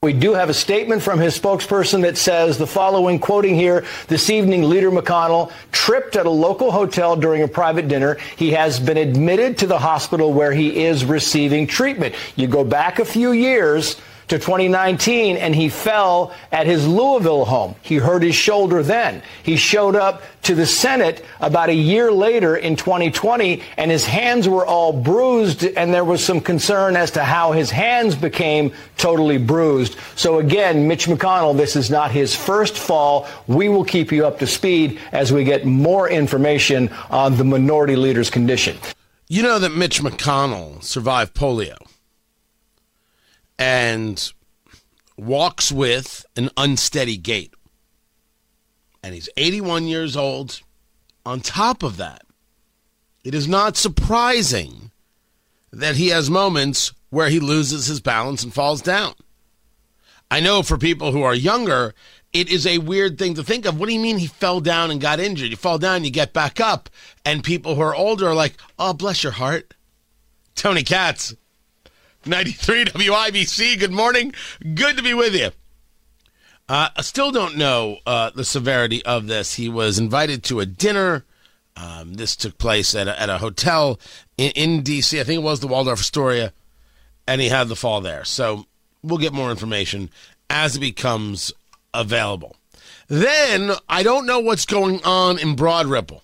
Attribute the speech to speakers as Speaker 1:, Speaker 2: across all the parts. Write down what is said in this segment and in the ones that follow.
Speaker 1: We do have a statement from his spokesperson that says the following, quoting here, this evening, Leader McConnell tripped at a local hotel during a private dinner. He has been admitted to the hospital where he is receiving treatment. You go back a few years, to 2019 and he fell at his Louisville home. He hurt his shoulder then. He showed up to the Senate about a year later in 2020 and his hands were all bruised and there was some concern as to how his hands became totally bruised. So again, Mitch McConnell, this is not his first fall. We will keep you up to speed as we get more information on the minority leader's condition.
Speaker 2: You know that Mitch McConnell survived polio and walks with an unsteady gait. And he's 81 years old. On top of that, it is not surprising that he has moments where he loses his balance and falls down. I know for people who are younger, it is a weird thing to think of. What do you mean he fell down and got injured? You fall down, you get back up. And people who are older are like, oh, bless your heart. Tony Katz. 93 WIBC. Good morning. Good to be with you. Uh, I still don't know uh, the severity of this. He was invited to a dinner. Um, this took place at a, at a hotel in, in, D.C. I think it was the Waldorf Astoria, and he had the fall there. So we'll get more information as it becomes available. Then I don't know what's going on in Broad Ripple.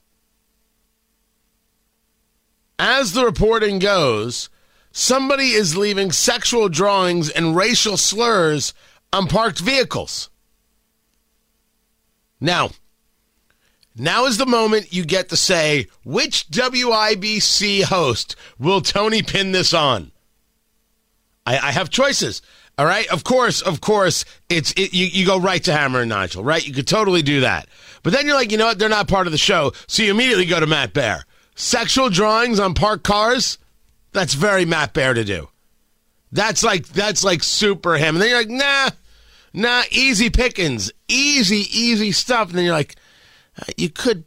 Speaker 2: As the reporting goes, somebody is leaving sexual drawings and racial slurs on parked vehicles. Now, now is the moment you get to say, which WIBC host will Tony pin this on? I, I have choices. All right. Of course, of course, it's it, you, you go right to Hammer and Nigel, right? You could totally do that. But then you're like, you know what? They're not part of the show. So you immediately go to Matt Bear. Sexual drawings on parked cars? That's very Matt Bear to do. That's like that's like super him. And then you're like, nah, nah, easy pickings, easy, easy stuff. And then you're like, uh, you could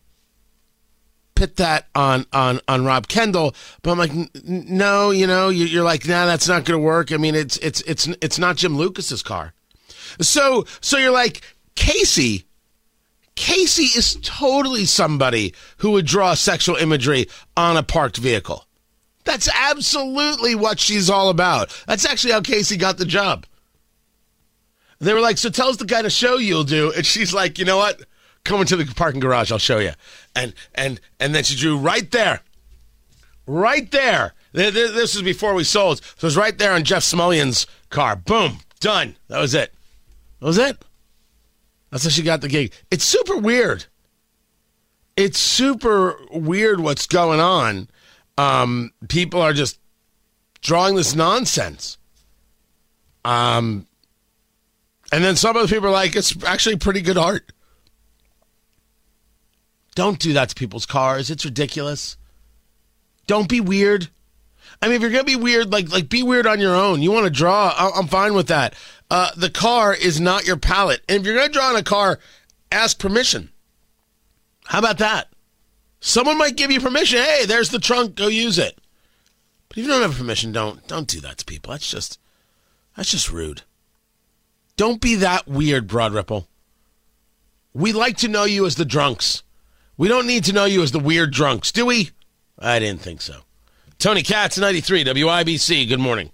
Speaker 2: put that on on on Rob Kendall, but I'm like, no, you know, you're like, nah, that's not to work. I mean, it's it's it's it's not Jim Lucas's car. So so you're like, Casey. Casey is totally somebody who would draw sexual imagery on a parked vehicle. That's absolutely what she's all about. That's actually how Casey got the job. They were like, so tell us the kind of show you'll do. And she's like, you know what? Come into the parking garage. I'll show you. And and and then she drew right there. Right there. This was before we sold. So it was right there on Jeff Smulyan's car. Boom. Done. That was it. That was it. That's how she got the gig. It's super weird. It's super weird what's going on um, people are just drawing this nonsense. Um, and then some of the people are like, it's actually pretty good art. Don't do that to people's cars. It's ridiculous. Don't be weird. I mean, if you're gonna be weird, like like be weird on your own. You want to draw, I'm fine with that. Uh, the car is not your palette, and if you're gonna draw on a car, ask permission. How about that? Someone might give you permission. Hey, there's the trunk. Go use it. But if you don't have permission, don't don't do that to people. That's just that's just rude. Don't be that weird, Broad Ripple. We like to know you as the drunks. We don't need to know you as the weird drunks, do we? I didn't think so. Tony Katz, 93 WIBC. Good morning.